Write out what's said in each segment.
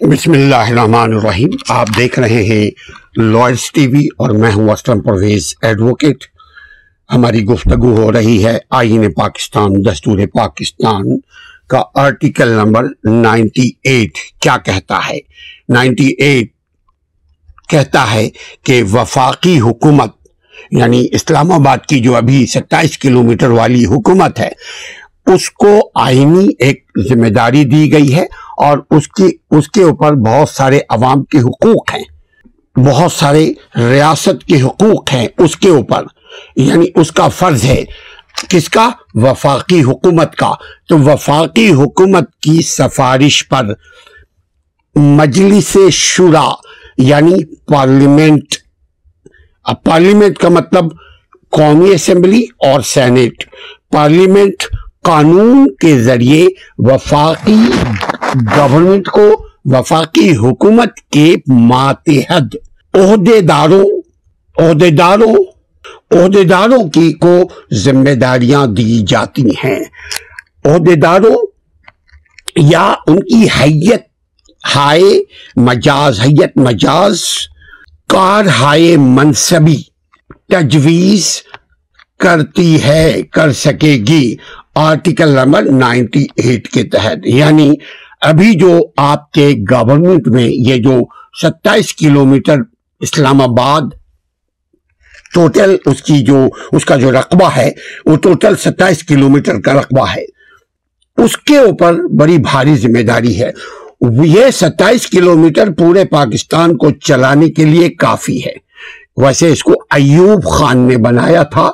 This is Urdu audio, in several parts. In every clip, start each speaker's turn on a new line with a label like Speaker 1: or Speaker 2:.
Speaker 1: بسم اللہ الرحمن الرحیم۔ آپ دیکھ رہے ہیں لوئرس ٹی وی اور میں ہوں اسلم پرویز ایڈوکیٹ ہماری گفتگو ہو رہی ہے آئین پاکستان، دستور پاکستان کا آرٹیکل نمبر نائنٹی ایٹ۔ کیا کہتا ہے؟ نائنٹی ایٹ کہتا ہے کہ وفاقی حکومت یعنی اسلام آباد کی جو ابھی ستائیس کلومیٹر والی حکومت ہے اس کو آئینی ایک ذمہ داری دی گئی ہے اور اس کی، اس کے اوپر بہت سارے عوام کے حقوق ہیں۔ بہت سارے ریاست کے حقوق ہیں اس کے اوپر۔ یعنی اس کا فرض ہے۔ کس کا؟ وفاقی حکومت کا۔ تو وفاقی حکومت کی سفارش پر مجلس شورا یعنی پارلیمنٹ پارلیمنٹ کا مطلب قومی اسمبلی اور سینٹ پارلیمنٹ قانون کے ذریعے وفاقی گورنمنٹ کو، وفاقی حکومت کے ماتحد عہدے داروں عہدے داروں عہدے داروں کی کو ذمہ داریاں دی جاتی ہیں۔ عہدے داروں یا ان کی حیت ہائے مجاز، حیت مجاز، کار ہائے منصبی، تجویز کرتی ہے، کر سکے گی۔ آرٹیکل نمبر نائنٹی ایٹ کے تحت۔ یعنی ابھی جو آپ کے گورنمنٹ میں یہ جو ستائیس کلومیٹر اسلام آباد ٹوٹل اس کی جو اس کا جو رقبہ ہے، وہ ٹوٹل ستائیس کلومیٹر کا رقبہ ہے۔ اس کے اوپر بڑی بھاری ذمہ داری ہے۔ یہ ستائیس کلومیٹر پورے پاکستان کو چلانے کے لیے کافی ہے۔ ویسے اس کو ایوب خان نے بنایا تھا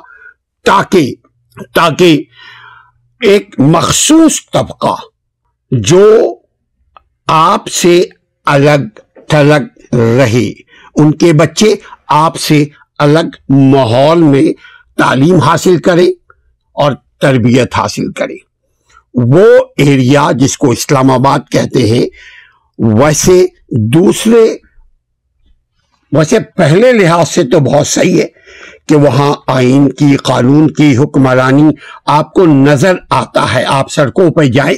Speaker 1: تاکہ تاکہ ایک مخصوص طبقہ جو آپ سے الگ تھلگ رہے۔ ان کے بچے آپ سے الگ ماحول میں تعلیم حاصل کرے اور تربیت حاصل کرے۔ وہ ایریا جس کو اسلام آباد کہتے ہیں، ویسے دوسرے ویسے پہلے لحاظ سے تو بہت صحیح ہے کہ وہاں آئین کی، قانون کی، حکمرانی آپ کو نظر آتا ہے۔ آپ سڑکوں پہ جائیں،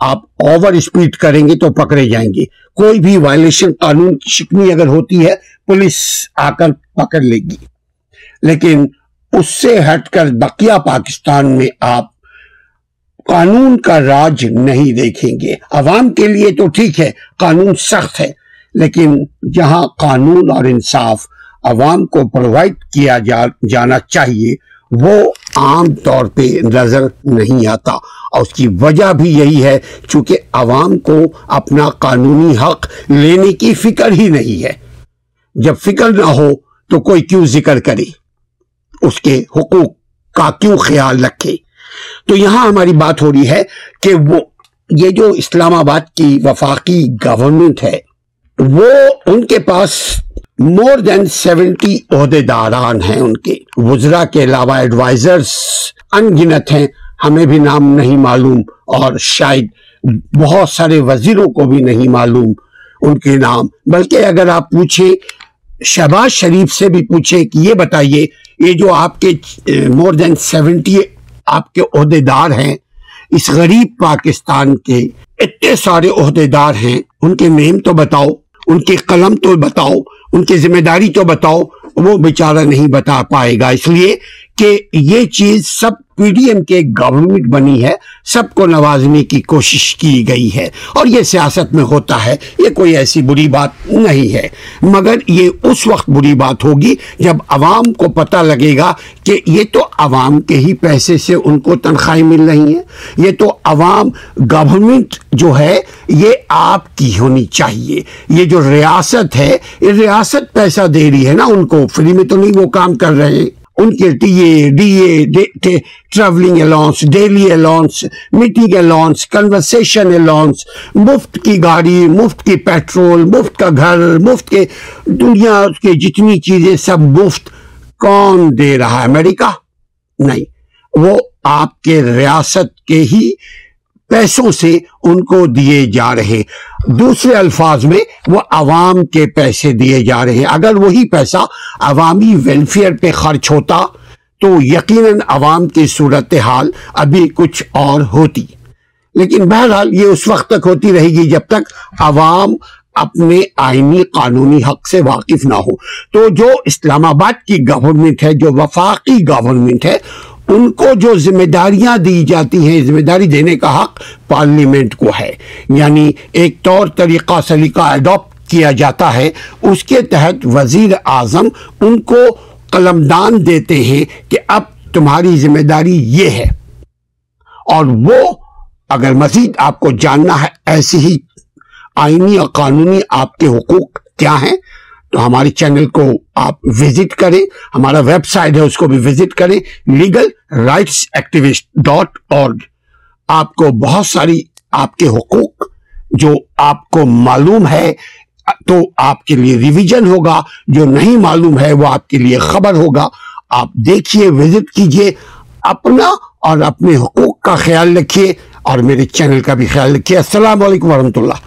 Speaker 1: آپ اوور اسپیڈ کریں گے تو پکڑے جائیں گے۔ کوئی بھی وائلیشن قانون کی شکنی اگر ہوتی ہے، پولیس آ کر پکڑ لے گی۔ لیکن اس سے ہٹ کر بقیہ پاکستان میں آپ قانون کا راج نہیں دیکھیں گے۔ عوام کے لیے تو ٹھیک ہے، قانون سخت ہے لیکن جہاں قانون اور انصاف عوام کو پرووائڈ کیا جانا چاہیے، وہ عام طور پہ نظر نہیں آتا۔ اور اس کی وجہ بھی یہی ہے، چونکہ عوام کو اپنا قانونی حق لینے کی فکر ہی نہیں ہے۔ جب فکر نہ ہو تو کوئی کیوں ذکر کرے؟ اس کے حقوق کا کیوں خیال رکھے؟ تو یہاں ہماری بات ہو رہی ہے کہ وہ، یہ جو اسلام آباد کی وفاقی گورنمنٹ ہے وہ ان کے پاس مور دین سیونٹی عہدے داران ہیں ان کے۔ وزرا کے علاوہ ایڈوائزرز انگنت ہیں، ہمیں بھی نام نہیں معلوم اور شاید بہت سارے وزیروں کو بھی نہیں معلوم ان کے نام۔ بلکہ اگر آپ پوچھیں، شہباز شریف سے بھی پوچھیں کہ یہ بتائیے، یہ جو آپ کے مور دین سیونٹی آپ کے عہدے دار ہیں، اس غریب پاکستان کے اتنے سارے عہدے دار ہیں، ان کے نیم تو بتاؤ۔ ان کے قلم تو بتاؤ، ان کی ذمہ داری تو بتاؤ، وہ بیچارہ نہیں بتا پائے گا۔ اس لیے کہ یہ چیز سب پی ڈی ایم کے گورنمنٹ بنی ہے، سب کو نوازنے کی کوشش کی گئی ہے اور یہ سیاست میں ہوتا ہے، یہ کوئی ایسی بری بات نہیں ہے۔ مگر یہ اس وقت بری بات ہوگی جب عوام کو پتہ لگے گا کہ یہ تو عوام کے ہی پیسے سے ان کو تنخواہیں مل رہی ہیں۔ یہ تو عوام گورنمنٹ جو ہے، یہ آپ کی ہونی چاہیے۔ یہ جو ریاست ہے، یہ ریاست پیسہ دے رہی ہے نا ان کو۔ فری میں تو نہیں وہ کام کر رہے۔ ان کے T A, D A travelling allowance daily allowance meeting allowance conversation allowance مفت کی گاڑی، مفت کی پیٹرول مفت کا گھر، مفت کے دنیا کے جتنی چیزیں سب مفت، کون دے رہا ہے؟ امریکہ؟ نہیں، وہ آپ کے ریاست کے ہی پیسوں سے ان کو دیے جا رہے۔ دوسرے الفاظ میں، وہ عوام کے پیسے دیے جا رہے۔ اگر وہی پیسہ عوامی ویلفیئر پہ خرچ ہوتا، تو یقیناً عوام کی صورتحال ابھی کچھ اور ہوتی۔ لیکن بہرحال یہ اس وقت تک ہوتی رہے گی جب تک عوام اپنے آئینی قانونی حق سے واقف نہ ہو۔ تو جو اسلام آباد کی گورنمنٹ ہے، جو وفاقی گورنمنٹ ہے ان کو جو ذمہ داریاں دی جاتی ہیں، ذمہ داری دینے کا حق پارلیمنٹ کو ہے۔ یعنی ایک طور طریقہ سلیقہ اڈاپٹ کیا جاتا ہے۔ اس کے تحت وزیر اعظم ان کو قلمدان دیتے ہیں کہ اب تمہاری ذمہ داری یہ ہے۔ اور وہ اگر مزید آپ کو جاننا ہے، ایسی ہی آئینی اور قانونی آپ کے حقوق کیا ہیں؟ تو ہمارے چینل کو آپ وزٹ کریں، ہمارا ویب سائٹ ہے، اس کو بھی وزٹ کریں۔ لیگل رائٹس ایکٹیوسٹ ڈاٹ اور آپ کو بہت ساری آپ کے حقوق جو آپ کو معلوم ہے، تو آپ کے لیے ریویژن ہوگا۔ جو نہیں معلوم ہے، وہ آپ کے لیے خبر ہوگا۔ آپ دیکھیے، وزٹ کیجیے اپنا اور اپنے حقوق کا خیال رکھیے اور میرے چینل کا بھی خیال رکھیے۔ السلام علیکم ورحمۃ اللہ۔